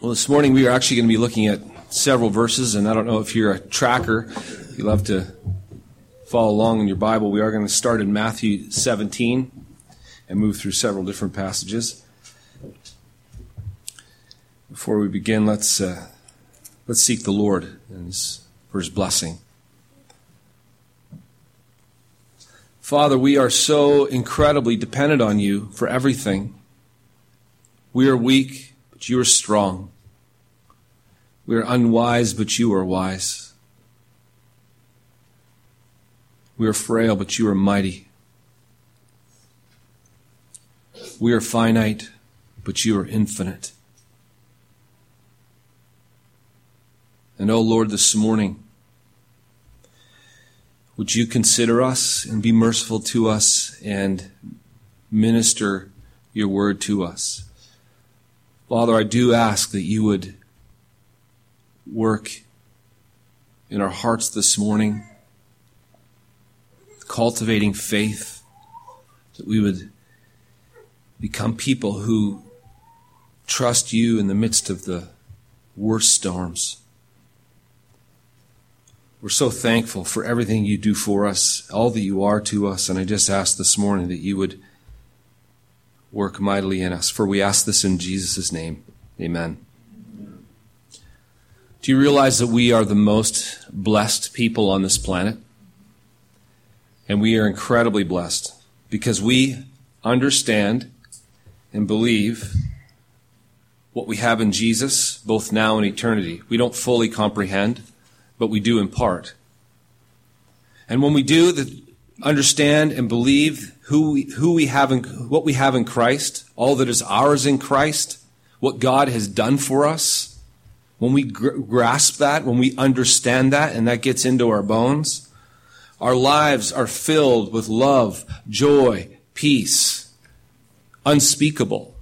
Well, this morning we are actually going to be looking at several verses, and I don't know if you're a tracker, you love to follow along in your Bible. We are going to start in Matthew 17 and move through several different passages. Before we begin, let's uh, let's seek the Lord and his, for His blessing. Father, we are so incredibly dependent on you for everything. We are weak, but you are strong. We are unwise, but you are wise. We are frail, but you are mighty. We are finite, but you are infinite. And oh Lord, this morning, would you consider us and be merciful to us and minister your word to us? Father, I do ask that you would work in our hearts this morning, cultivating faith, that we would become people who trust you in the midst of the worst storms. We're so thankful for everything you do for us, all that you are to us, and I just ask this morning that you would work mightily in us. For we ask this in Jesus' name. Amen. Do you realize that we are the most blessed people on this planet? And we are incredibly blessed because we understand and believe what we have in Jesus, both now and eternity. We don't fully comprehend but we do in part. And when we do the, understand and believe who we, who we have in, what we have in Christ, all that is ours in Christ, what God has done for us, when we gr- grasp that, when we understand that, and that gets into our bones, our lives are filled with love, joy, peace, unspeakable.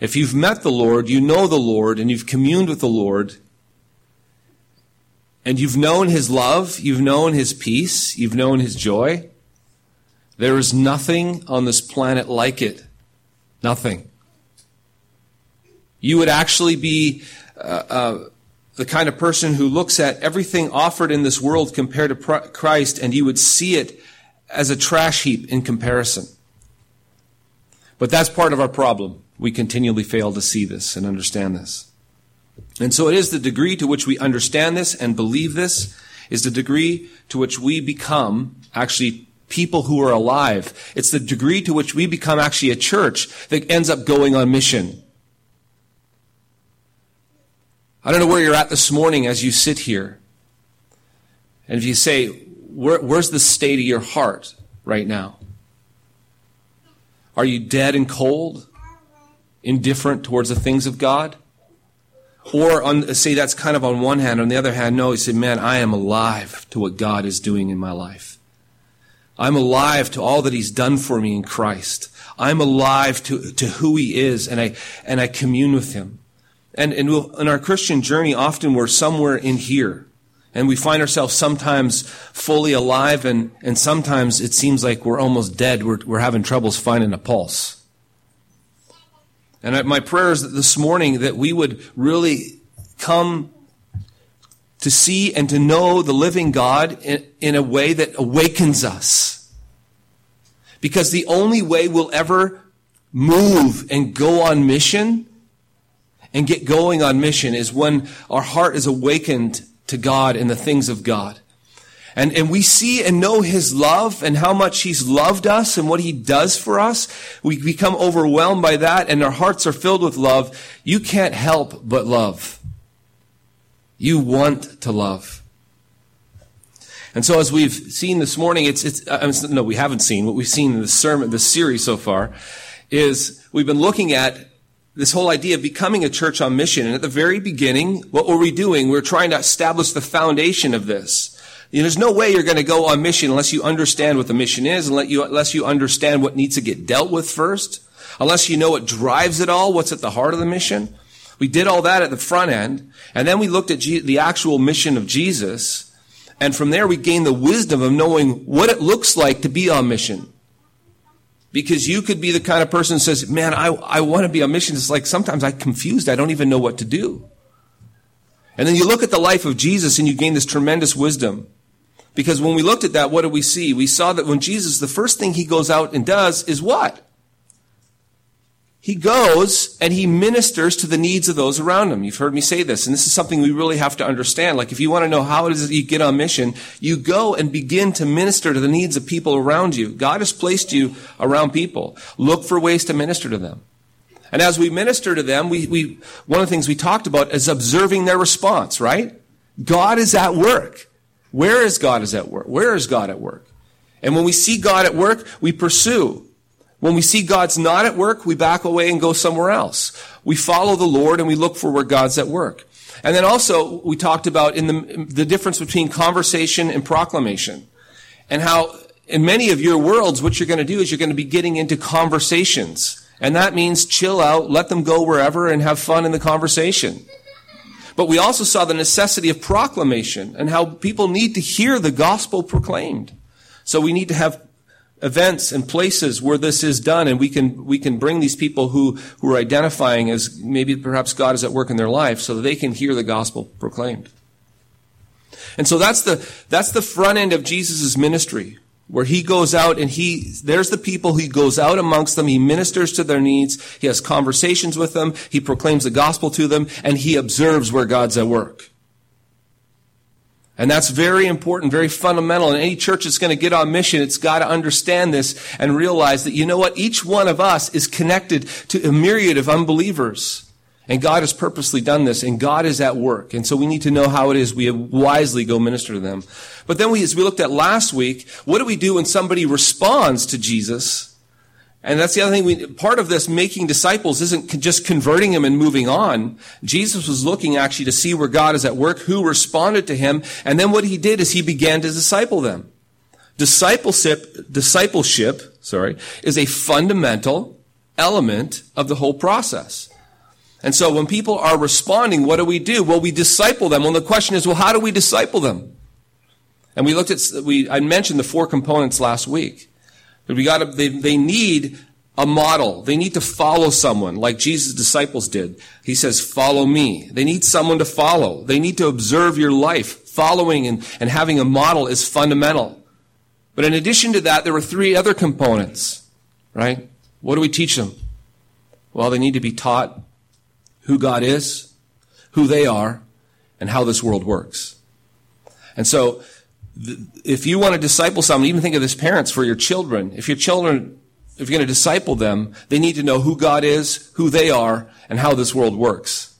If you've met the Lord, you know the Lord, and you've communed with the Lord, and you've known his love, you've known his peace, you've known his joy. There is nothing on this planet like it. Nothing. You would actually be uh, uh, the kind of person who looks at everything offered in this world compared to Christ, and you would see it as a trash heap in comparison. But that's part of our problem. We continually fail to see this and understand this. And so it is the degree to which we understand this and believe this is the degree to which we become actually people who are alive. It's the degree to which we become actually a church that ends up going on mission. I don't know where you're at this morning as you sit here. And if you say, Where, where's the state of your heart right now? Are you dead and cold, indifferent towards the things of God? Or on, say that's kind of on one hand. On the other hand, no, he said, man, I am alive to what God is doing in my life. I'm alive to all that he's done for me in Christ. I'm alive to, to who he is and I, and I commune with him. And, and we'll, in our Christian journey, often we're somewhere in here. And we find ourselves sometimes fully alive and, and sometimes it seems like we're almost dead. We're, we're having troubles finding a pulse. And my prayer is that this morning that we would really come to see and to know the living God in, in a way that awakens us. Because the only way we'll ever move and go on mission and get going on mission is when our heart is awakened to God and the things of God. And, and we see and know His love and how much He's loved us and what He does for us. We become overwhelmed by that and our hearts are filled with love. You can't help but love. You want to love. And so as we've seen this morning, it's, it's, uh, no, we haven't seen. What we've seen in the sermon, the series so far is we've been looking at this whole idea of becoming a church on mission. And at the very beginning, what were we doing? We we're trying to establish the foundation of this. You know, there's no way you're going to go on mission unless you understand what the mission is, unless you, unless you understand what needs to get dealt with first, unless you know what drives it all, what's at the heart of the mission. We did all that at the front end, and then we looked at G- the actual mission of Jesus, and from there we gained the wisdom of knowing what it looks like to be on mission. Because you could be the kind of person who says, man, I, I want to be on mission. It's like sometimes I'm confused. I don't even know what to do. And then you look at the life of Jesus and you gain this tremendous wisdom. Because when we looked at that, what did we see? We saw that when Jesus, the first thing he goes out and does is what? He goes and he ministers to the needs of those around him. You've heard me say this, and this is something we really have to understand. Like, if you want to know how it is that you get on mission, you go and begin to minister to the needs of people around you. God has placed you around people. Look for ways to minister to them. And as we minister to them, we, we, one of the things we talked about is observing their response, right? God is at work. Where is God is at work? Where is God at work? And when we see God at work, we pursue. When we see God's not at work, we back away and go somewhere else. We follow the Lord and we look for where God's at work. And then also, we talked about in the, the difference between conversation and proclamation. And how, in many of your worlds, what you're going to do is you're going to be getting into conversations. And that means chill out, let them go wherever, and have fun in the conversation. But we also saw the necessity of proclamation and how people need to hear the gospel proclaimed. So we need to have events and places where this is done and we can we can bring these people who who are identifying as maybe perhaps God is at work in their life so that they can hear the gospel proclaimed. And so that's the that's the front end of Jesus' ministry where he goes out and he there's the people he goes out amongst them he ministers to their needs he has conversations with them he proclaims the gospel to them and he observes where god's at work and that's very important very fundamental and any church that's going to get on mission it's got to understand this and realize that you know what each one of us is connected to a myriad of unbelievers and God has purposely done this, and God is at work. And so we need to know how it is we wisely go minister to them. But then we, as we looked at last week, what do we do when somebody responds to Jesus? And that's the other thing. We, part of this making disciples isn't just converting them and moving on. Jesus was looking actually to see where God is at work, who responded to him, and then what he did is he began to disciple them. Discipleship, discipleship, sorry, is a fundamental element of the whole process. And so when people are responding, what do we do? Well, we disciple them. Well, the question is, well, how do we disciple them? And we looked at, we, I mentioned the four components last week. We got to, they, they need a model. They need to follow someone like Jesus' disciples did. He says, follow me. They need someone to follow. They need to observe your life. Following and, and having a model is fundamental. But in addition to that, there were three other components, right? What do we teach them? Well, they need to be taught who God is, who they are, and how this world works. And so, if you want to disciple someone, even think of this parents for your children. If your children, if you're going to disciple them, they need to know who God is, who they are, and how this world works.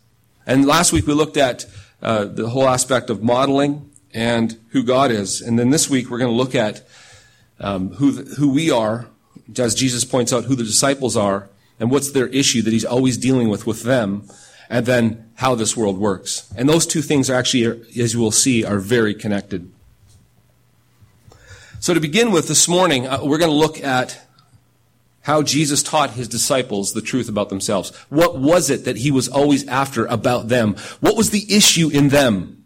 And last week we looked at uh, the whole aspect of modeling and who God is. And then this week we're going to look at um, who, who we are, as Jesus points out, who the disciples are, and what's their issue that he's always dealing with with them, and then how this world works. And those two things are actually, as you will see, are very connected. So to begin with this morning, uh, we're going to look at how Jesus taught his disciples the truth about themselves. What was it that he was always after about them? What was the issue in them?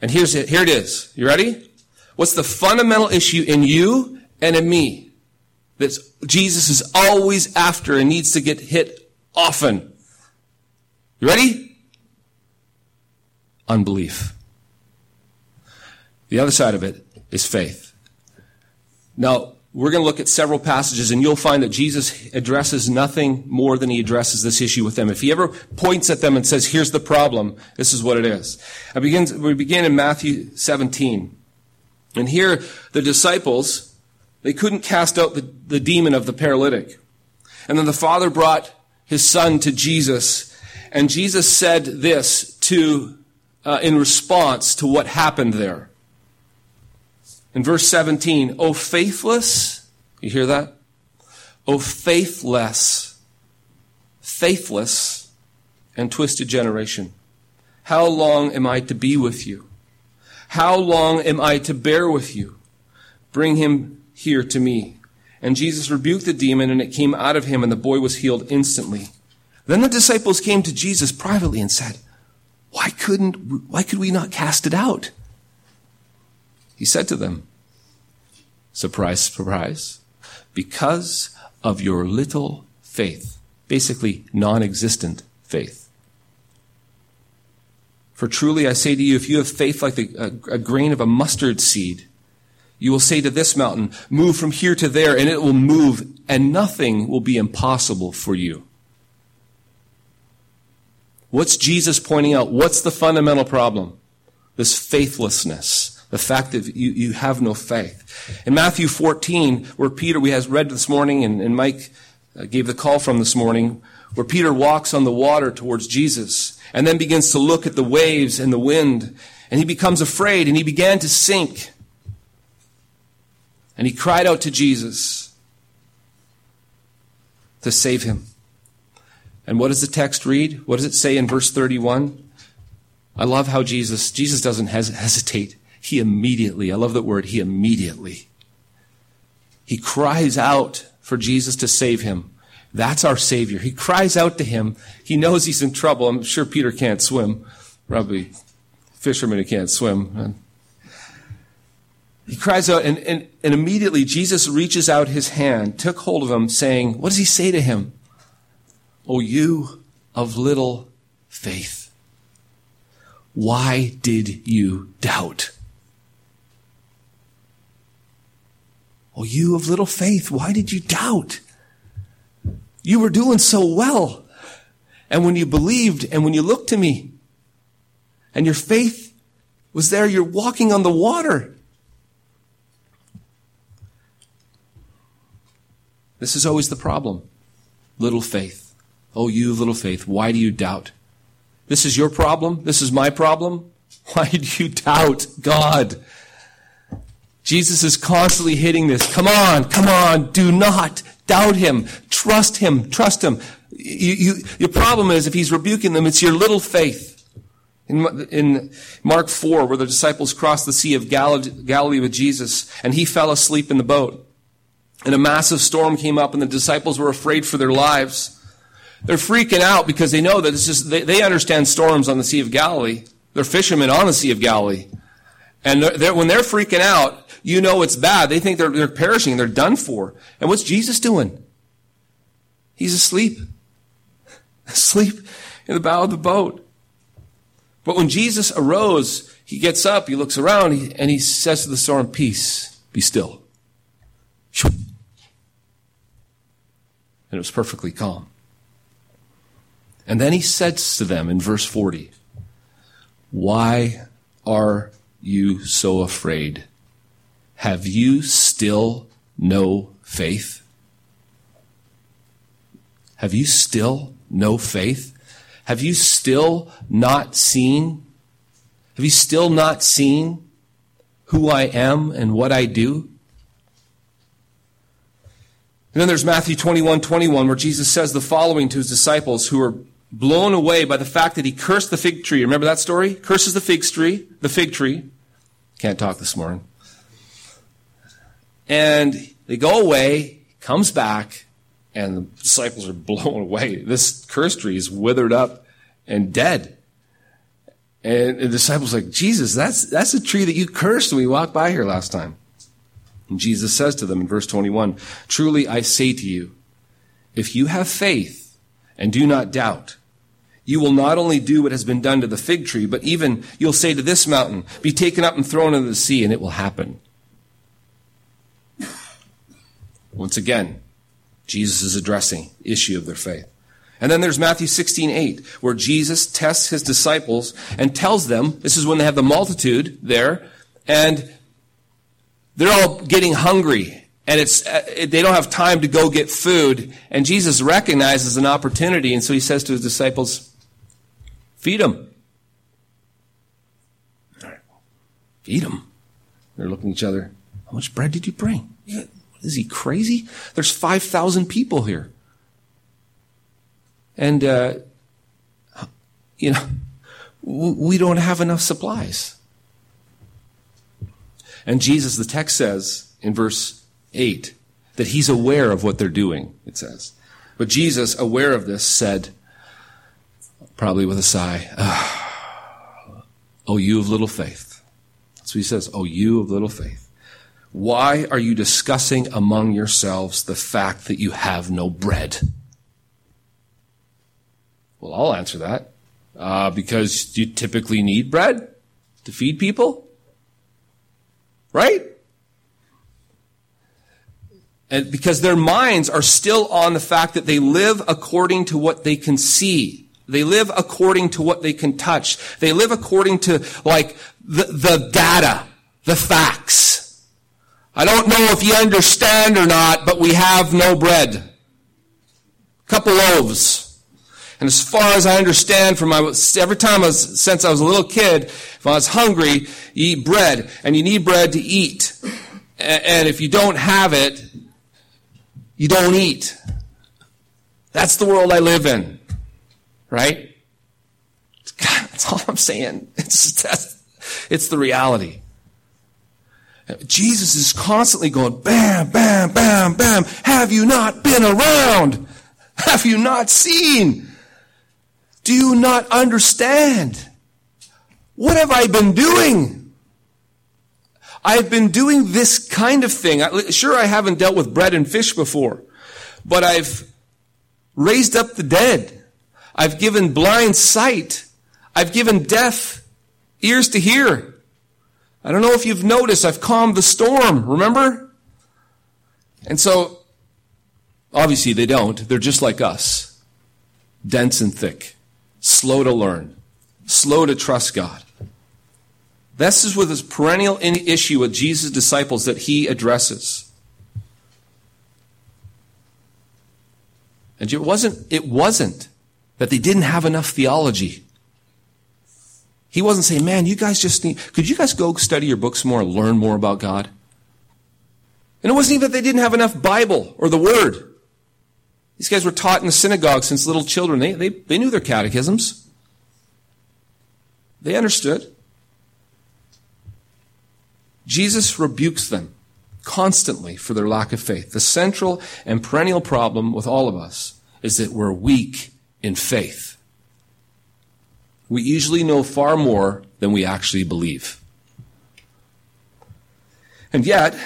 And here's it. Here it is. You ready? What's the fundamental issue in you and in me? that Jesus is always after and needs to get hit often. You ready? Unbelief. The other side of it is faith. Now, we're going to look at several passages and you'll find that Jesus addresses nothing more than he addresses this issue with them. If he ever points at them and says, here's the problem, this is what it is. we begin in Matthew 17. And here the disciples, they couldn't cast out the, the demon of the paralytic. And then the father brought his son to Jesus, and Jesus said this to, uh, in response to what happened there. In verse 17, O faithless, you hear that? O faithless, faithless, and twisted generation. How long am I to be with you? How long am I to bear with you? Bring him here to me. And Jesus rebuked the demon, and it came out of him, and the boy was healed instantly. Then the disciples came to Jesus privately and said, Why couldn't, why could we not cast it out? He said to them, Surprise, surprise. Because of your little faith. Basically, non existent faith. For truly I say to you, if you have faith like the, a, a grain of a mustard seed, you will say to this mountain, move from here to there, and it will move, and nothing will be impossible for you. What's Jesus pointing out? What's the fundamental problem? This faithlessness. The fact that you, you have no faith. In Matthew 14, where Peter, we has read this morning, and, and Mike uh, gave the call from this morning, where Peter walks on the water towards Jesus, and then begins to look at the waves and the wind, and he becomes afraid, and he began to sink. And he cried out to Jesus to save him. And what does the text read? What does it say in verse 31? I love how Jesus, Jesus doesn't hes- hesitate. He immediately, I love that word, he immediately. He cries out for Jesus to save him. That's our Savior. He cries out to him. He knows he's in trouble. I'm sure Peter can't swim. Probably fishermen who can't swim. He cries out, and, and, and immediately Jesus reaches out his hand, took hold of him, saying, What does he say to him? O you of little faith, why did you doubt? O you of little faith, why did you doubt? You were doing so well. And when you believed and when you looked to me and your faith was there, you're walking on the water. This is always the problem. Little faith. Oh, you of little faith, why do you doubt? This is your problem. This is my problem. Why do you doubt God? Jesus is constantly hitting this. Come on, come on, do not doubt him. Trust him, trust him. You, you, your problem is if he's rebuking them, it's your little faith. In, in Mark 4, where the disciples crossed the Sea of Galilee with Jesus, and he fell asleep in the boat and a massive storm came up and the disciples were afraid for their lives. They're freaking out because they know that it's just, they, they understand storms on the Sea of Galilee. They're fishermen on the Sea of Galilee. And they're, they're, when they're freaking out, you know it's bad. They think they're, they're perishing. They're done for. And what's Jesus doing? He's asleep. Asleep in the bow of the boat. But when Jesus arose, he gets up, he looks around, and he says to the storm, Peace, be still. and it was perfectly calm. And then he says to them in verse 40, Why are you so afraid? Have you still no faith? Have you still no faith? Have you still not seen? Have you still not seen who I am and what I do? And then there's Matthew 21, 21, where Jesus says the following to his disciples who are blown away by the fact that he cursed the fig tree. Remember that story? Curses the fig tree, the fig tree. Can't talk this morning. And they go away, comes back, and the disciples are blown away. This cursed tree is withered up and dead. And the disciples are like, Jesus, that's, that's the tree that you cursed when we walked by here last time. And Jesus says to them in verse 21, Truly I say to you, if you have faith and do not doubt, you will not only do what has been done to the fig tree, but even you'll say to this mountain, Be taken up and thrown into the sea, and it will happen. Once again, Jesus is addressing issue of their faith. And then there's Matthew 16, 8, where Jesus tests his disciples and tells them, this is when they have the multitude there, and they're all getting hungry and it's uh, they don't have time to go get food and jesus recognizes an opportunity and so he says to his disciples feed them All right, feed them they're looking at each other how much bread did you bring is he crazy there's 5000 people here and uh, you know we don't have enough supplies and Jesus, the text says in verse 8, that he's aware of what they're doing, it says. But Jesus, aware of this, said, probably with a sigh, oh, you of little faith. That's what he says. Oh, you of little faith. Why are you discussing among yourselves the fact that you have no bread? Well, I'll answer that. Uh, because you typically need bread to feed people. Right? And because their minds are still on the fact that they live according to what they can see. They live according to what they can touch. They live according to like the, the data, the facts. I don't know if you understand or not, but we have no bread. A Couple loaves. And as far as I understand from my, every time I was, since I was a little kid, if I was hungry, you eat bread, and you need bread to eat. And if you don't have it, you don't eat. That's the world I live in. Right? God, that's all I'm saying. It's, that's, it's the reality. Jesus is constantly going, bam, bam, bam, bam. Have you not been around? Have you not seen? Do you not understand? What have I been doing? I've been doing this kind of thing. Sure, I haven't dealt with bread and fish before, but I've raised up the dead. I've given blind sight. I've given deaf ears to hear. I don't know if you've noticed, I've calmed the storm, remember? And so, obviously they don't. They're just like us. Dense and thick. Slow to learn. Slow to trust God. This is with this perennial issue with Jesus' disciples that he addresses. And it wasn't, it wasn't that they didn't have enough theology. He wasn't saying, man, you guys just need, could you guys go study your books more learn more about God? And it wasn't even that they didn't have enough Bible or the Word. These guys were taught in the synagogue since little children. They, they, they knew their catechisms. They understood. Jesus rebukes them constantly for their lack of faith. The central and perennial problem with all of us is that we're weak in faith. We usually know far more than we actually believe. And yet,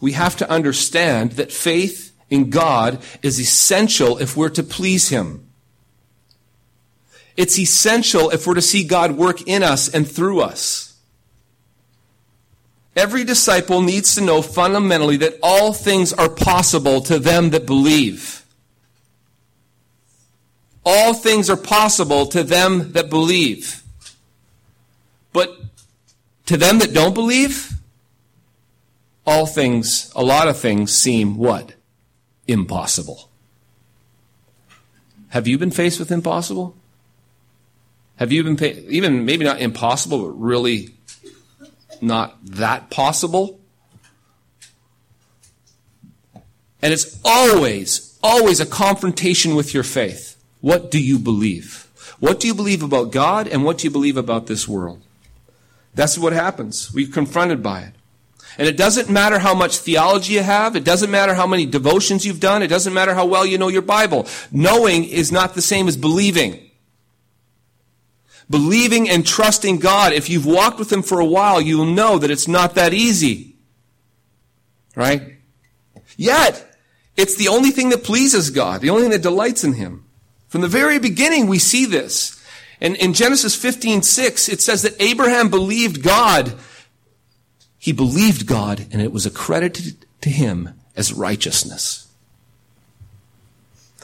we have to understand that faith in God is essential if we're to please Him. It's essential if we're to see God work in us and through us. Every disciple needs to know fundamentally that all things are possible to them that believe. All things are possible to them that believe. But to them that don't believe, all things, a lot of things seem what? Impossible. Have you been faced with impossible? Have you been, even maybe not impossible, but really not that possible. And it's always, always a confrontation with your faith. What do you believe? What do you believe about God and what do you believe about this world? That's what happens. We're confronted by it. And it doesn't matter how much theology you have. It doesn't matter how many devotions you've done. It doesn't matter how well you know your Bible. Knowing is not the same as believing believing and trusting God, if you've walked with Him for a while, you'll know that it's not that easy. Right? Yet, it's the only thing that pleases God, the only thing that delights in Him. From the very beginning, we see this. And in Genesis 15, 6, it says that Abraham believed God. He believed God, and it was accredited to him as righteousness.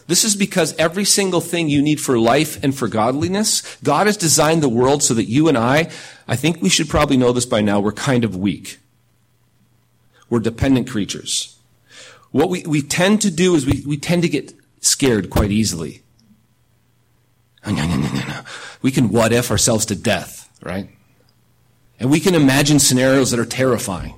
This is because every single thing you need for life and for godliness, God has designed the world so that you and I, I think we should probably know this by now, we're kind of weak. We're dependent creatures. What we, we tend to do is we, we tend to get scared quite easily. No, no, no, no, no. We can what if ourselves to death, right? And we can imagine scenarios that are terrifying.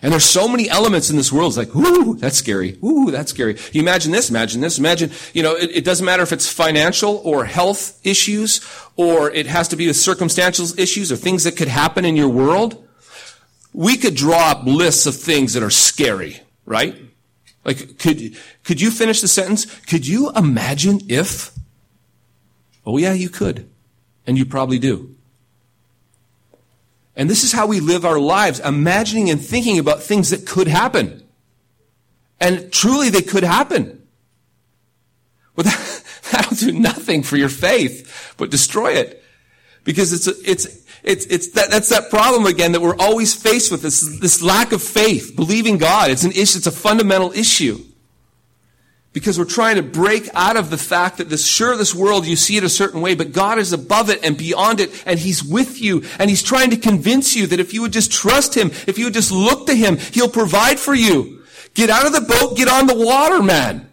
And there's so many elements in this world. It's like, ooh, that's scary. Ooh, that's scary. You imagine this, imagine this, imagine, you know, it, it, doesn't matter if it's financial or health issues, or it has to be with circumstantial issues or things that could happen in your world. We could draw up lists of things that are scary, right? Like, could, could you finish the sentence? Could you imagine if? Oh yeah, you could. And you probably do. And this is how we live our lives, imagining and thinking about things that could happen. And truly they could happen. But that, that'll do nothing for your faith, but destroy it. Because it's, it's, it's, it's that, that's that problem again that we're always faced with this, this lack of faith, believing God. It's an issue, it's a fundamental issue. Because we're trying to break out of the fact that this, sure, this world, you see it a certain way, but God is above it and beyond it, and He's with you, and He's trying to convince you that if you would just trust Him, if you would just look to Him, He'll provide for you. Get out of the boat, get on the water, man.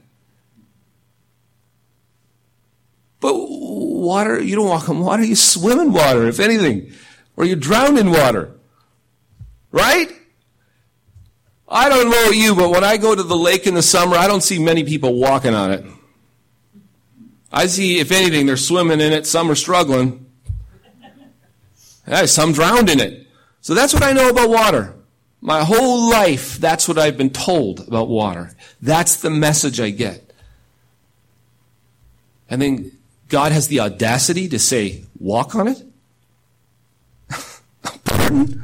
But water, you don't walk on water, you swim in water, if anything. Or you drown in water. Right? I don't know you, but when I go to the lake in the summer, I don't see many people walking on it. I see, if anything, they're swimming in it, some are struggling. Hey, some drowned in it. So that's what I know about water. My whole life, that's what I've been told about water. That's the message I get. And then God has the audacity to say, walk on it? Pardon?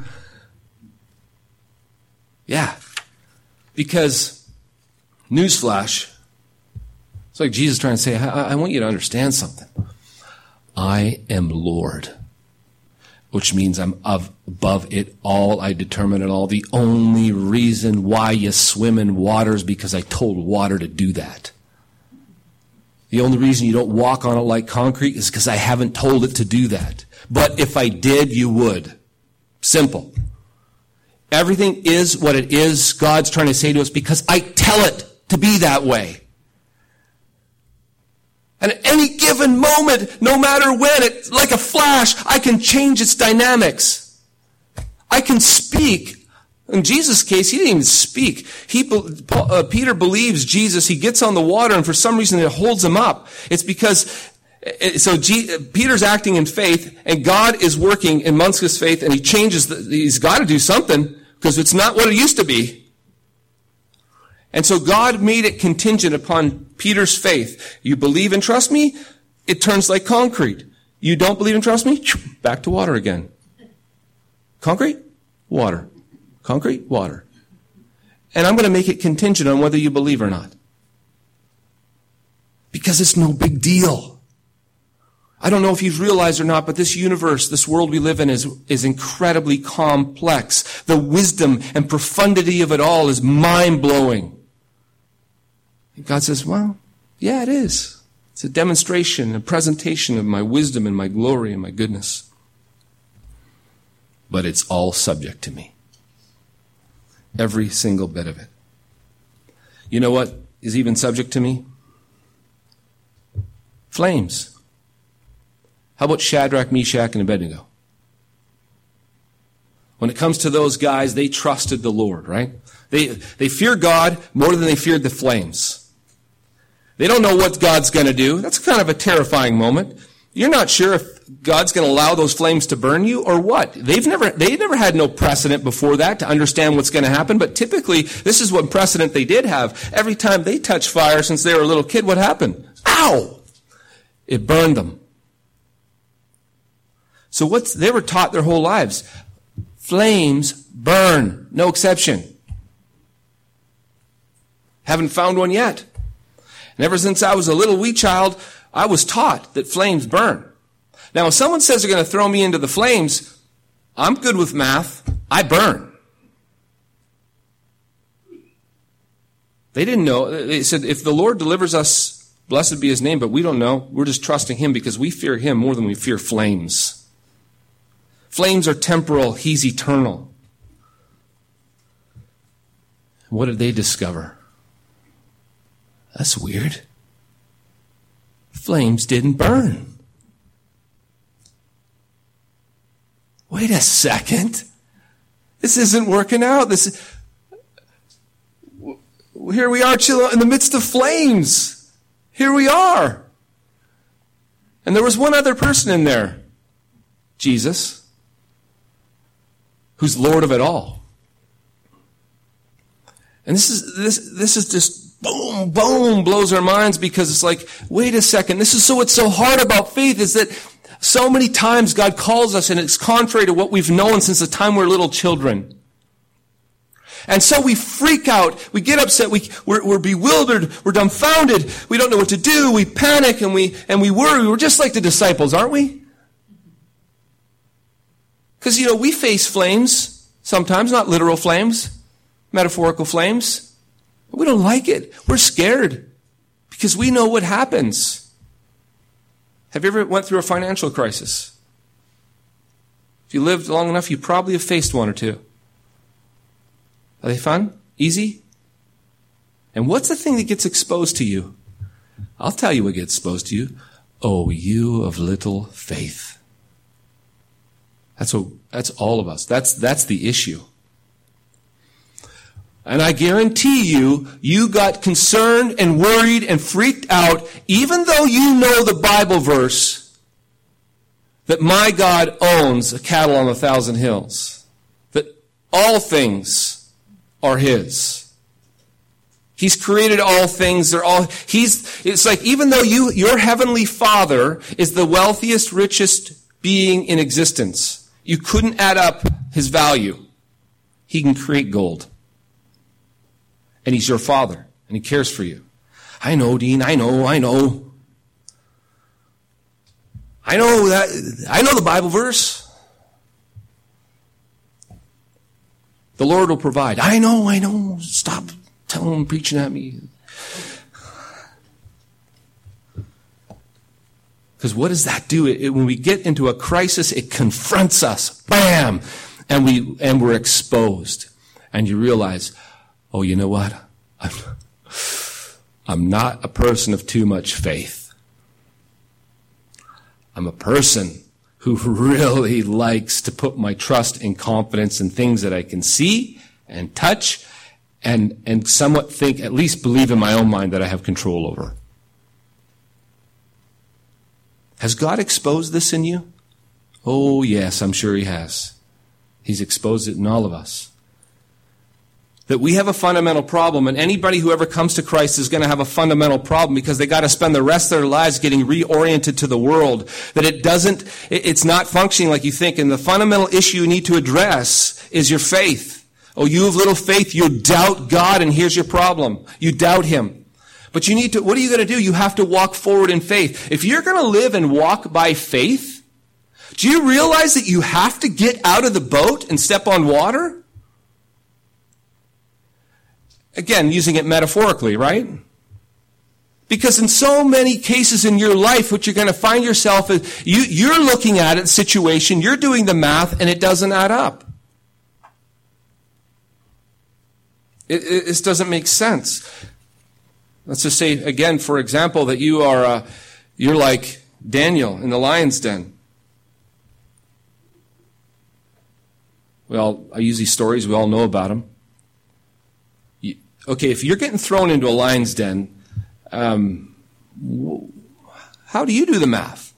Yeah. Because, newsflash, it's like Jesus trying to say, I, I want you to understand something. I am Lord, which means I'm of, above it all. I determine it all. The only reason why you swim in water is because I told water to do that. The only reason you don't walk on it like concrete is because I haven't told it to do that. But if I did, you would. Simple. Everything is what it is, God's trying to say to us, because I tell it to be that way. And at any given moment, no matter when, it's like a flash, I can change its dynamics. I can speak in Jesus' case, he didn't even speak. He, uh, Peter believes Jesus. He gets on the water, and for some reason, it holds him up. It's because eh, eh, so G, eh, Peter's acting in faith, and God is working in Munska's faith, and he changes. The, he's got to do something because it's not what it used to be. And so God made it contingent upon Peter's faith. You believe and trust me, it turns like concrete. You don't believe and trust me, back to water again. Concrete, water. Concrete, water. And I'm going to make it contingent on whether you believe or not. Because it's no big deal. I don't know if you've realized or not, but this universe, this world we live in is, is incredibly complex. The wisdom and profundity of it all is mind blowing. God says, well, yeah, it is. It's a demonstration, a presentation of my wisdom and my glory and my goodness. But it's all subject to me. Every single bit of it. You know what is even subject to me? Flames. How about Shadrach, Meshach, and Abednego? When it comes to those guys, they trusted the Lord, right? They, they fear God more than they feared the flames. They don't know what God's going to do. That's kind of a terrifying moment. You're not sure if God's going to allow those flames to burn you or what? They've never, they never had no precedent before that to understand what's going to happen, but typically this is what precedent they did have. Every time they touched fire since they were a little kid, what happened? Ow! It burned them. So what's, they were taught their whole lives. Flames burn. No exception. Haven't found one yet. And ever since I was a little wee child, I was taught that flames burn. Now, if someone says they're going to throw me into the flames, I'm good with math. I burn. They didn't know. They said, if the Lord delivers us, blessed be his name, but we don't know. We're just trusting him because we fear him more than we fear flames. Flames are temporal, he's eternal. What did they discover? That's weird. Flames didn't burn. wait a second. This isn't working out. This, here we are in the midst of flames. Here we are. And there was one other person in there. Jesus. Who's Lord of it all. And this is, this, this is just boom, boom, blows our minds because it's like, wait a second. This is so, what's so hard about faith is that So many times God calls us and it's contrary to what we've known since the time we we're little children. And so we freak out, we get upset, we, we're, we're, bewildered, we're dumbfounded, we don't know what to do, we panic and we, and we worry. We're just like the disciples, aren't we? Because, you know, we face flames sometimes, not literal flames, metaphorical flames. We don't like it. We're scared because we know what happens. Have you ever went through a financial crisis? If you lived long enough, you probably have faced one or two. Are they fun? Easy? And what's the thing that gets exposed to you? I'll tell you what gets exposed to you. Oh, you of little faith. That's what, that's all of us. That's, that's the issue. And I guarantee you, you got concerned and worried and freaked out, even though you know the Bible verse that my God owns a cattle on a thousand hills. That all things are His. He's created all things. They're all, He's, it's like even though you, your heavenly Father is the wealthiest, richest being in existence, you couldn't add up His value. He can create gold and He's your Father, and He cares for you. I know, Dean, I know, I know. I know that, I know the Bible verse. The Lord will provide. I know, I know. Stop telling preaching at me. Because what does that do? It, it, when we get into a crisis, it confronts us. Bam! And we, and we're exposed. And you realize, oh, you know what? I'm, I'm not a person of too much faith. I'm a person who really likes to put my trust and confidence in things that I can see and touch and, and somewhat think, at least believe in my own mind that I have control over. Has God exposed this in you? Oh, yes, I'm sure He has. He's exposed it in all of us that we have a fundamental problem, and anybody who ever comes to Christ is going to have a fundamental problem because they got to spend the rest of their lives getting reoriented to the world. That it doesn't, it's not functioning like you think. And the fundamental issue you need to address is your faith. Oh, you have little faith, you doubt God, and here's your problem. You doubt Him. But you need to, what are you going to do? You have to walk forward in faith. If you're going to live and walk by faith, do you realize that you have to get out of the boat and step on water? Again, using it metaphorically, right? Because in so many cases in your life, what you're going to find yourself is you, you're looking at a situation, you're doing the math, and it doesn't add up. It, it, doesn't make sense. Let's just say again, for example, that you are uh, you're like Daniel in the lion's den. Well, I use these stories; we all know about them okay, if you're getting thrown into a lion's den, um, how do you do the math?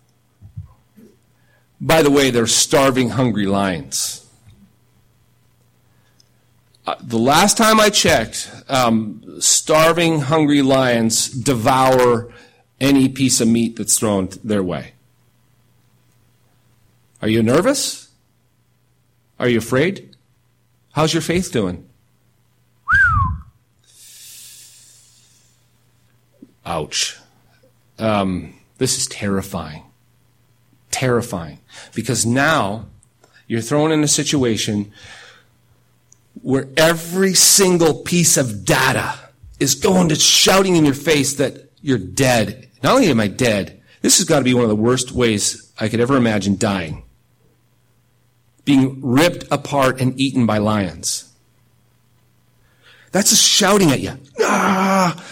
By the way, they're starving, hungry lions. Uh, the last time I checked, um, starving, hungry lions devour any piece of meat that's thrown their way. Are you nervous? Are you afraid? How's your faith doing? Ouch. Um, this is terrifying. Terrifying. Because now you're thrown in a situation where every single piece of data is going to shouting in your face that you're dead. Not only am I dead, this has got to be one of the worst ways I could ever imagine dying. Being ripped apart and eaten by lions. That's just shouting at you. Ah!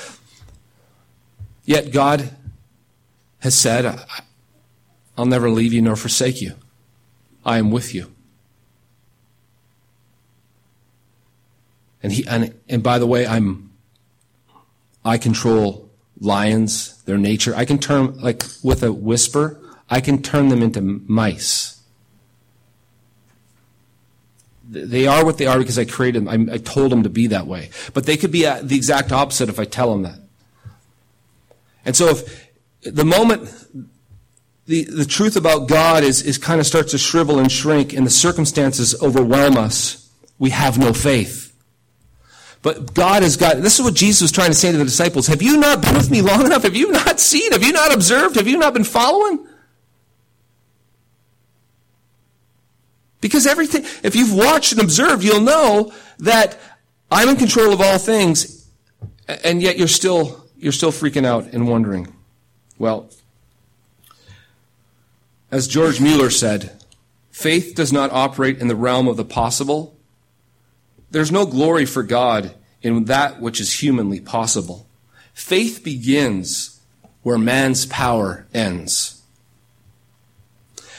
Yet God has said, I'll never leave you nor forsake you. I am with you. And he and, and by the way, I'm I control lions, their nature. I can turn like with a whisper, I can turn them into mice. They are what they are because I created them. I, I told them to be that way. But they could be uh, the exact opposite if I tell them that. And so if the moment the, the truth about God is, is kind of starts to shrivel and shrink and the circumstances overwhelm us, we have no faith. But God has got, this is what Jesus was trying to say to the disciples. Have you not been with me long enough? Have you not seen? Have you not observed? Have you not been following? Because everything, if you've watched and observed, you'll know that I'm in control of all things, and yet you're still, you're still freaking out and wondering. Well, as George Mueller said, faith does not operate in the realm of the possible. There's no glory for God in that which is humanly possible. Faith begins where man's power ends.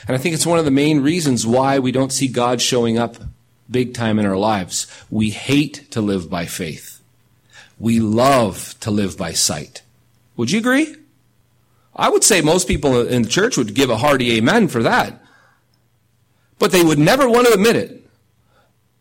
And I think it's one of the main reasons why we don't see God showing up big time in our lives. We hate to live by faith. We love to live by sight. Would you agree? I would say most people in the church would give a hearty amen for that. But they would never want to admit it.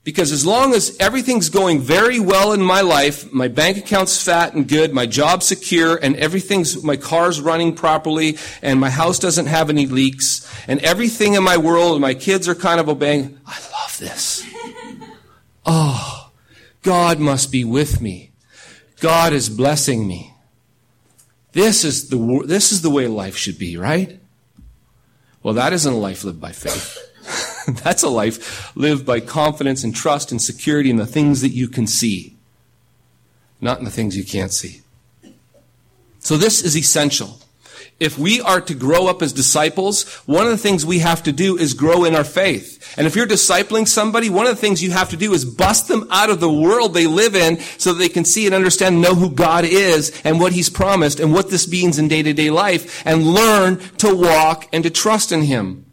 Because as long as everything's going very well in my life, my bank account's fat and good, my job's secure, and everything's, my car's running properly, and my house doesn't have any leaks, and everything in my world, and my kids are kind of obeying, I love this. Oh, God must be with me. God is blessing me. This is the, this is the way life should be, right? Well, that isn't a life lived by faith. That's a life lived by confidence and trust and security in the things that you can see, not in the things you can't see. So this is essential. If we are to grow up as disciples, one of the things we have to do is grow in our faith. And if you're discipling somebody, one of the things you have to do is bust them out of the world they live in so that they can see and understand and know who God is and what He's promised and what this means in day to day life and learn to walk and to trust in Him.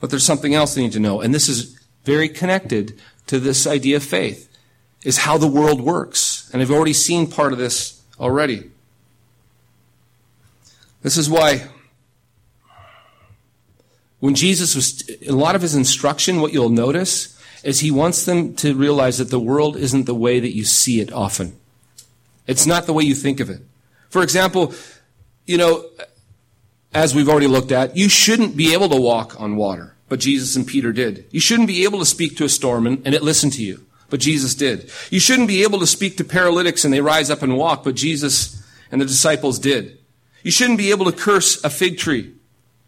But there's something else they need to know, and this is very connected to this idea of faith, is how the world works. And I've already seen part of this already. This is why when Jesus was, a lot of his instruction, what you'll notice is he wants them to realize that the world isn't the way that you see it often. It's not the way you think of it. For example, you know, as we've already looked at, you shouldn't be able to walk on water, but Jesus and Peter did. You shouldn't be able to speak to a storm and, and it listened to you, but Jesus did. You shouldn't be able to speak to paralytics and they rise up and walk, but Jesus and the disciples did. You shouldn't be able to curse a fig tree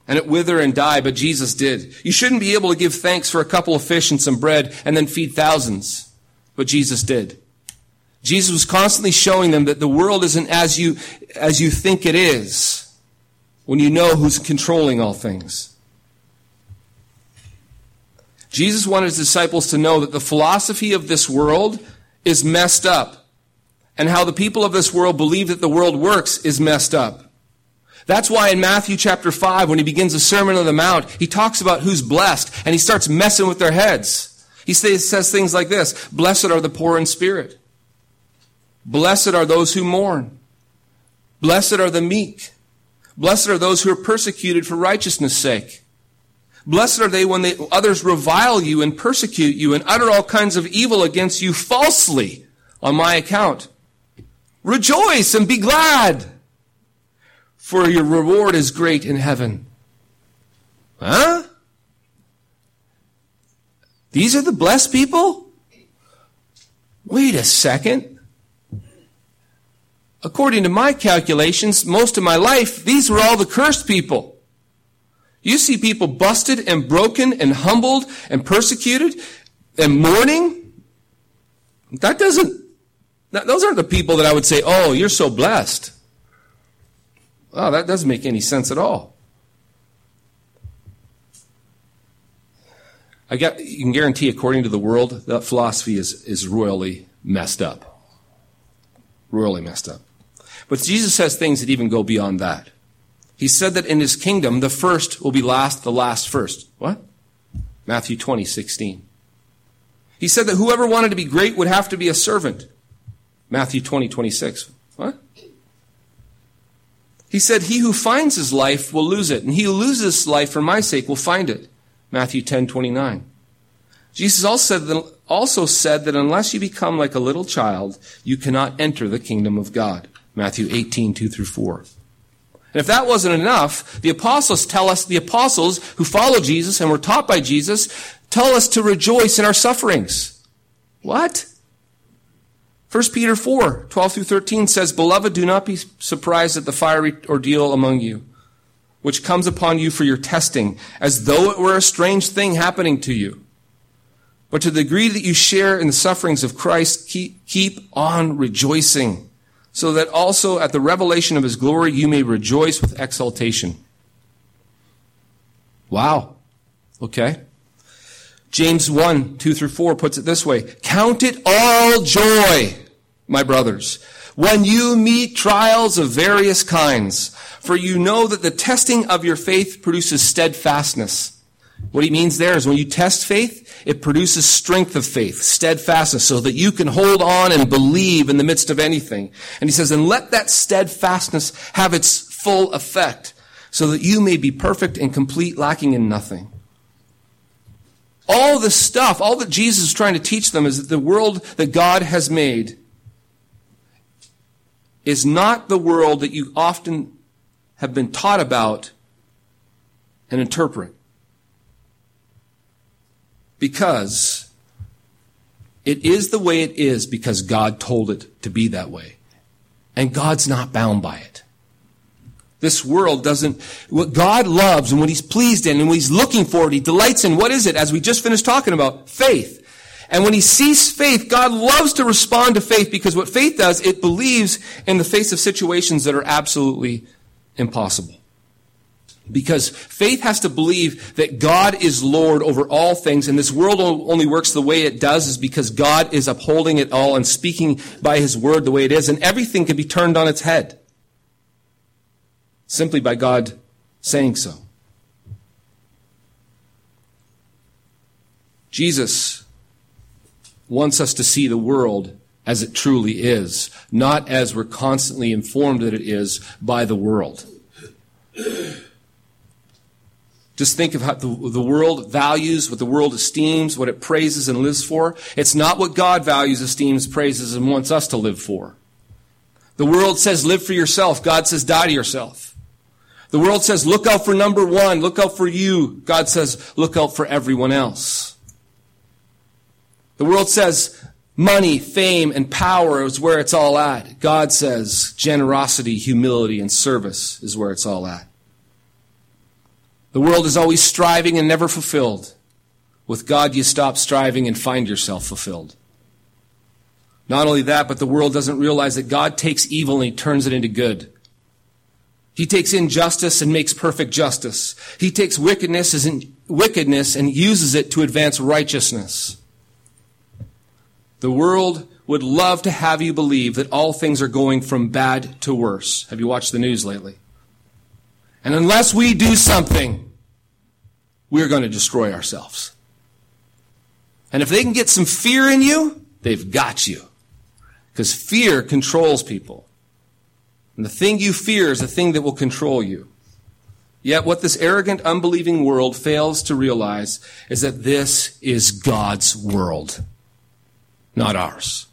and it wither and die, but Jesus did. You shouldn't be able to give thanks for a couple of fish and some bread and then feed thousands, but Jesus did. Jesus was constantly showing them that the world isn't as you, as you think it is when you know who's controlling all things. Jesus wanted his disciples to know that the philosophy of this world is messed up and how the people of this world believe that the world works is messed up. That's why in Matthew chapter 5, when he begins the Sermon on the Mount, he talks about who's blessed and he starts messing with their heads. He says things like this Blessed are the poor in spirit. Blessed are those who mourn. Blessed are the meek. Blessed are those who are persecuted for righteousness' sake. Blessed are they when they, others revile you and persecute you and utter all kinds of evil against you falsely on my account. Rejoice and be glad for your reward is great in heaven. Huh? These are the blessed people? Wait a second. According to my calculations, most of my life, these were all the cursed people. You see people busted and broken and humbled and persecuted and mourning. That doesn't, that, those aren't the people that I would say, oh, you're so blessed. Oh, that doesn't make any sense at all. I get, you can guarantee, according to the world, that philosophy is, is royally messed up. Royally messed up. But Jesus says things that even go beyond that. He said that in his kingdom, the first will be last, the last first. What? Matthew 20, 16. He said that whoever wanted to be great would have to be a servant. Matthew 20, 26. What? He said, He who finds his life will lose it, and he who loses his life for my sake will find it. Matthew 10 29. Jesus also said, that, also said that unless you become like a little child, you cannot enter the kingdom of God. Matthew 18 2 through 4. And if that wasn't enough, the apostles tell us, the apostles who follow Jesus and were taught by Jesus, tell us to rejoice in our sufferings. What? 1 Peter 4, 12 through 13 says, Beloved, do not be surprised at the fiery ordeal among you, which comes upon you for your testing, as though it were a strange thing happening to you. But to the degree that you share in the sufferings of Christ, keep, keep on rejoicing, so that also at the revelation of his glory you may rejoice with exultation. Wow. Okay. James 1, 2 through 4 puts it this way. Count it all joy, my brothers, when you meet trials of various kinds, for you know that the testing of your faith produces steadfastness. What he means there is when you test faith, it produces strength of faith, steadfastness, so that you can hold on and believe in the midst of anything. And he says, and let that steadfastness have its full effect, so that you may be perfect and complete, lacking in nothing. All the stuff, all that Jesus is trying to teach them is that the world that God has made is not the world that you often have been taught about and interpret. Because it is the way it is because God told it to be that way. And God's not bound by it. This world doesn't, what God loves and what He's pleased in and what He's looking for, He delights in, what is it? As we just finished talking about, faith. And when He sees faith, God loves to respond to faith because what faith does, it believes in the face of situations that are absolutely impossible. Because faith has to believe that God is Lord over all things, and this world only works the way it does is because God is upholding it all and speaking by His word the way it is, and everything can be turned on its head simply by God saying so. Jesus wants us to see the world as it truly is, not as we're constantly informed that it is by the world. Just think of how the, the, world values, what the world esteems, what it praises and lives for. It's not what God values, esteems, praises, and wants us to live for. The world says live for yourself. God says die to yourself. The world says, look out for number one, look out for you. God says, look out for everyone else. The world says, money, fame, and power is where it's all at. God says, generosity, humility, and service is where it's all at. The world is always striving and never fulfilled. With God, you stop striving and find yourself fulfilled. Not only that, but the world doesn't realize that God takes evil and he turns it into good. He takes injustice and makes perfect justice. He takes wickedness and wickedness and uses it to advance righteousness. The world would love to have you believe that all things are going from bad to worse. Have you watched the news lately? And unless we do something, we're going to destroy ourselves. And if they can get some fear in you, they've got you. Because fear controls people. And the thing you fear is the thing that will control you. Yet what this arrogant, unbelieving world fails to realize is that this is God's world, not ours.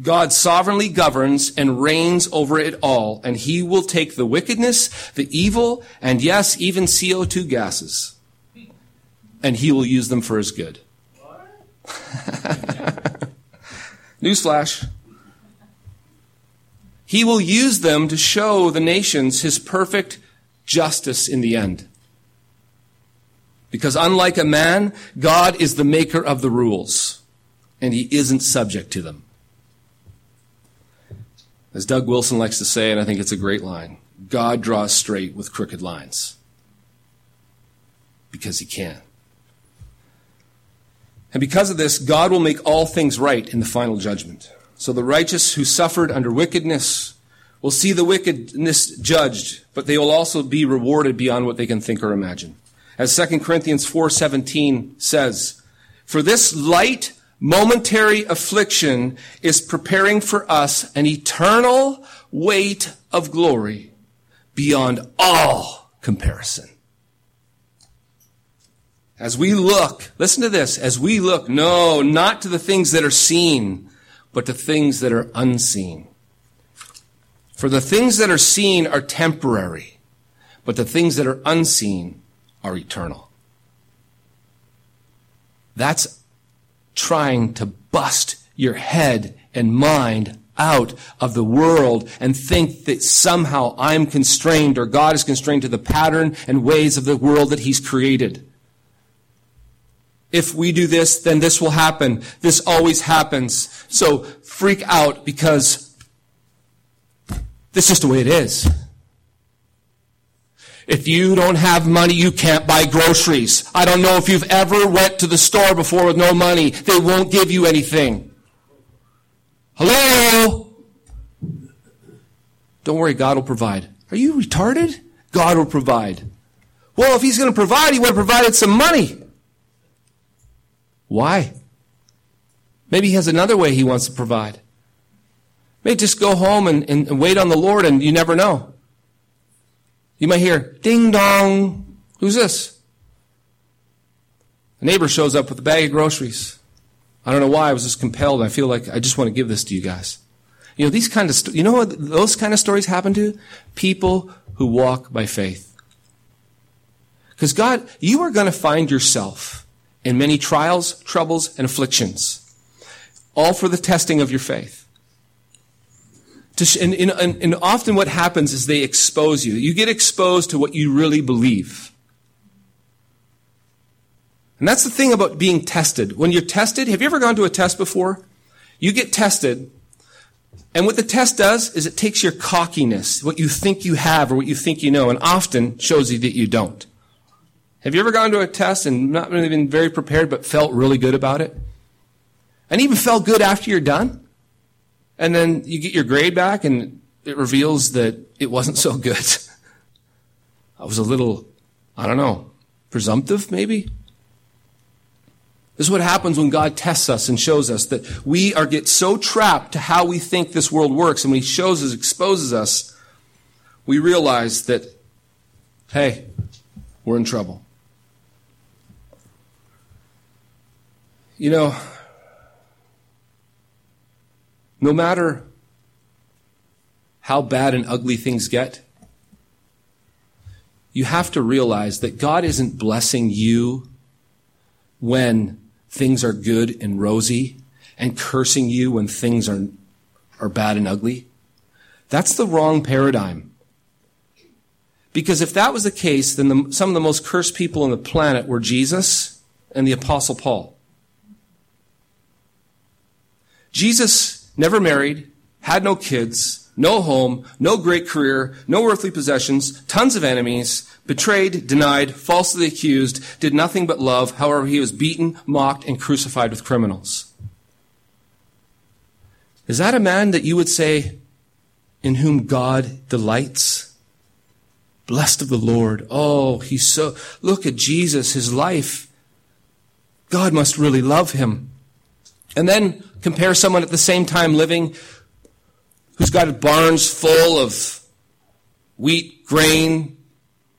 God sovereignly governs and reigns over it all, and he will take the wickedness, the evil, and yes, even CO2 gases, and he will use them for his good. Newsflash. He will use them to show the nations his perfect justice in the end. Because unlike a man, God is the maker of the rules, and he isn't subject to them. As Doug Wilson likes to say, and I think it's a great line, God draws straight with crooked lines. Because he can. And because of this, God will make all things right in the final judgment. So the righteous who suffered under wickedness will see the wickedness judged, but they will also be rewarded beyond what they can think or imagine. As 2 Corinthians 4:17 says, "For this light momentary affliction is preparing for us an eternal weight of glory beyond all comparison." As we look, listen to this, as we look, no, not to the things that are seen, but to things that are unseen. For the things that are seen are temporary, but the things that are unseen are eternal. That's trying to bust your head and mind out of the world and think that somehow I'm constrained or God is constrained to the pattern and ways of the world that He's created. If we do this, then this will happen. This always happens. So freak out because this is just the way it is. If you don't have money, you can't buy groceries. I don't know if you've ever went to the store before with no money. They won't give you anything. Hello? Don't worry, God will provide. Are you retarded? God will provide. Well, if He's going to provide, He would have provided some money. Why? Maybe He has another way He wants to provide. Maybe just go home and, and, and wait on the Lord and you never know. You might hear, ding dong. Who's this? A neighbor shows up with a bag of groceries. I don't know why I was just compelled. I feel like I just want to give this to you guys. You know, these kind of, you know what those kind of stories happen to? People who walk by faith. Because God, you are going to find yourself in many trials, troubles, and afflictions. All for the testing of your faith. Sh- and, and, and often what happens is they expose you. You get exposed to what you really believe. And that's the thing about being tested. When you're tested, have you ever gone to a test before? You get tested, and what the test does is it takes your cockiness, what you think you have or what you think you know, and often shows you that you don't. Have you ever gone to a test and not really been very prepared but felt really good about it? And even felt good after you're done? And then you get your grade back and it reveals that it wasn't so good. I was a little, I don't know, presumptive maybe? This is what happens when God tests us and shows us that we are get so trapped to how we think this world works, and when He shows us, exposes us, we realize that, hey, we're in trouble. You know, no matter how bad and ugly things get, you have to realize that God isn't blessing you when things are good and rosy and cursing you when things are, are bad and ugly. That's the wrong paradigm. Because if that was the case, then the, some of the most cursed people on the planet were Jesus and the Apostle Paul. Jesus never married, had no kids, no home, no great career, no earthly possessions, tons of enemies, betrayed, denied, falsely accused, did nothing but love. However, he was beaten, mocked, and crucified with criminals. Is that a man that you would say, in whom God delights? Blessed of the Lord. Oh, he's so, look at Jesus, his life. God must really love him. And then compare someone at the same time living who's got barns full of wheat, grain,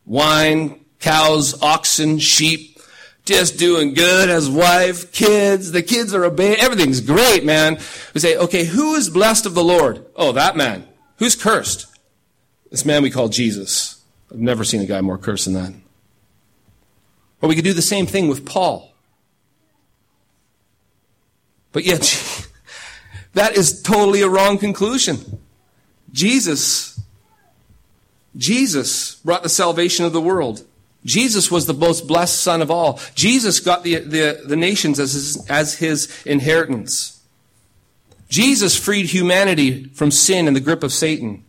wine, cows, oxen, sheep, just doing good, has wife, kids, the kids are obeying, everything's great, man. We say, okay, who is blessed of the Lord? Oh, that man. Who's cursed? This man we call Jesus. I've never seen a guy more cursed than that. Or we could do the same thing with Paul. But yet, that is totally a wrong conclusion. Jesus Jesus brought the salvation of the world. Jesus was the most blessed son of all. Jesus got the, the, the nations as his, as his inheritance. Jesus freed humanity from sin and the grip of Satan.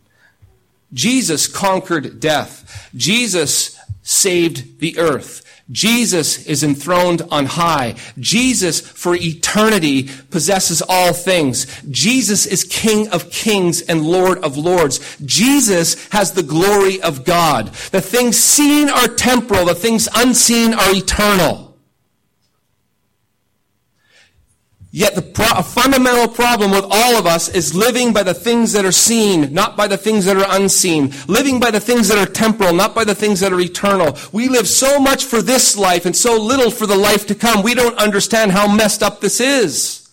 Jesus conquered death. Jesus saved the earth. Jesus is enthroned on high. Jesus for eternity possesses all things. Jesus is King of kings and Lord of lords. Jesus has the glory of God. The things seen are temporal. The things unseen are eternal. Yet the pro- fundamental problem with all of us is living by the things that are seen, not by the things that are unseen. Living by the things that are temporal, not by the things that are eternal. We live so much for this life and so little for the life to come. We don't understand how messed up this is.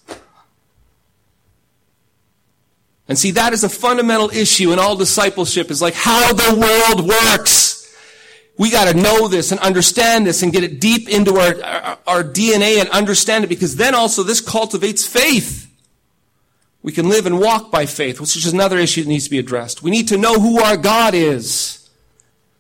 And see, that is a fundamental issue in all discipleship is like how the world works. We got to know this and understand this and get it deep into our, our, our, DNA and understand it because then also this cultivates faith. We can live and walk by faith, which is another issue that needs to be addressed. We need to know who our God is.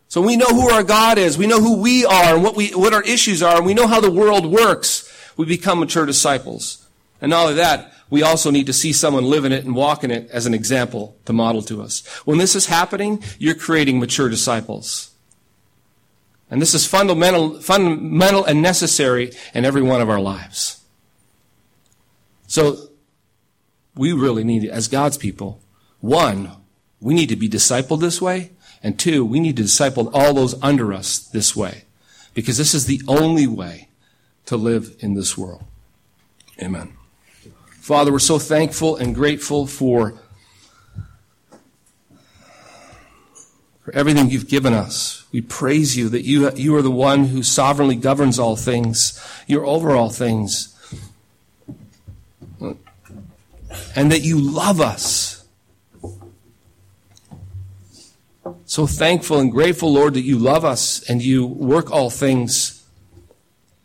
So we know who our God is. We know who we are and what we, what our issues are and we know how the world works. We become mature disciples. And not only that, we also need to see someone live in it and walk in it as an example to model to us. When this is happening, you're creating mature disciples. And this is fundamental, fundamental and necessary in every one of our lives. So, we really need, as God's people, one, we need to be discipled this way, and two, we need to disciple all those under us this way. Because this is the only way to live in this world. Amen. Father, we're so thankful and grateful for, for everything you've given us. We praise you that you, you are the one who sovereignly governs all things. You're over all things. And that you love us. So thankful and grateful, Lord, that you love us and you work all things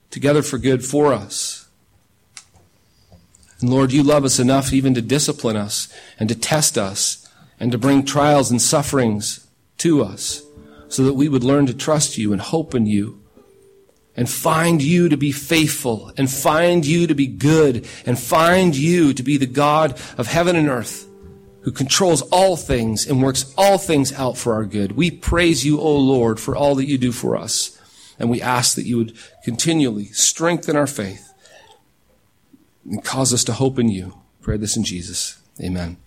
together for good for us. And Lord, you love us enough even to discipline us and to test us and to bring trials and sufferings to us so that we would learn to trust you and hope in you and find you to be faithful and find you to be good and find you to be the God of heaven and earth who controls all things and works all things out for our good. We praise you, O Lord, for all that you do for us. And we ask that you would continually strengthen our faith and cause us to hope in you. Pray this in Jesus. Amen.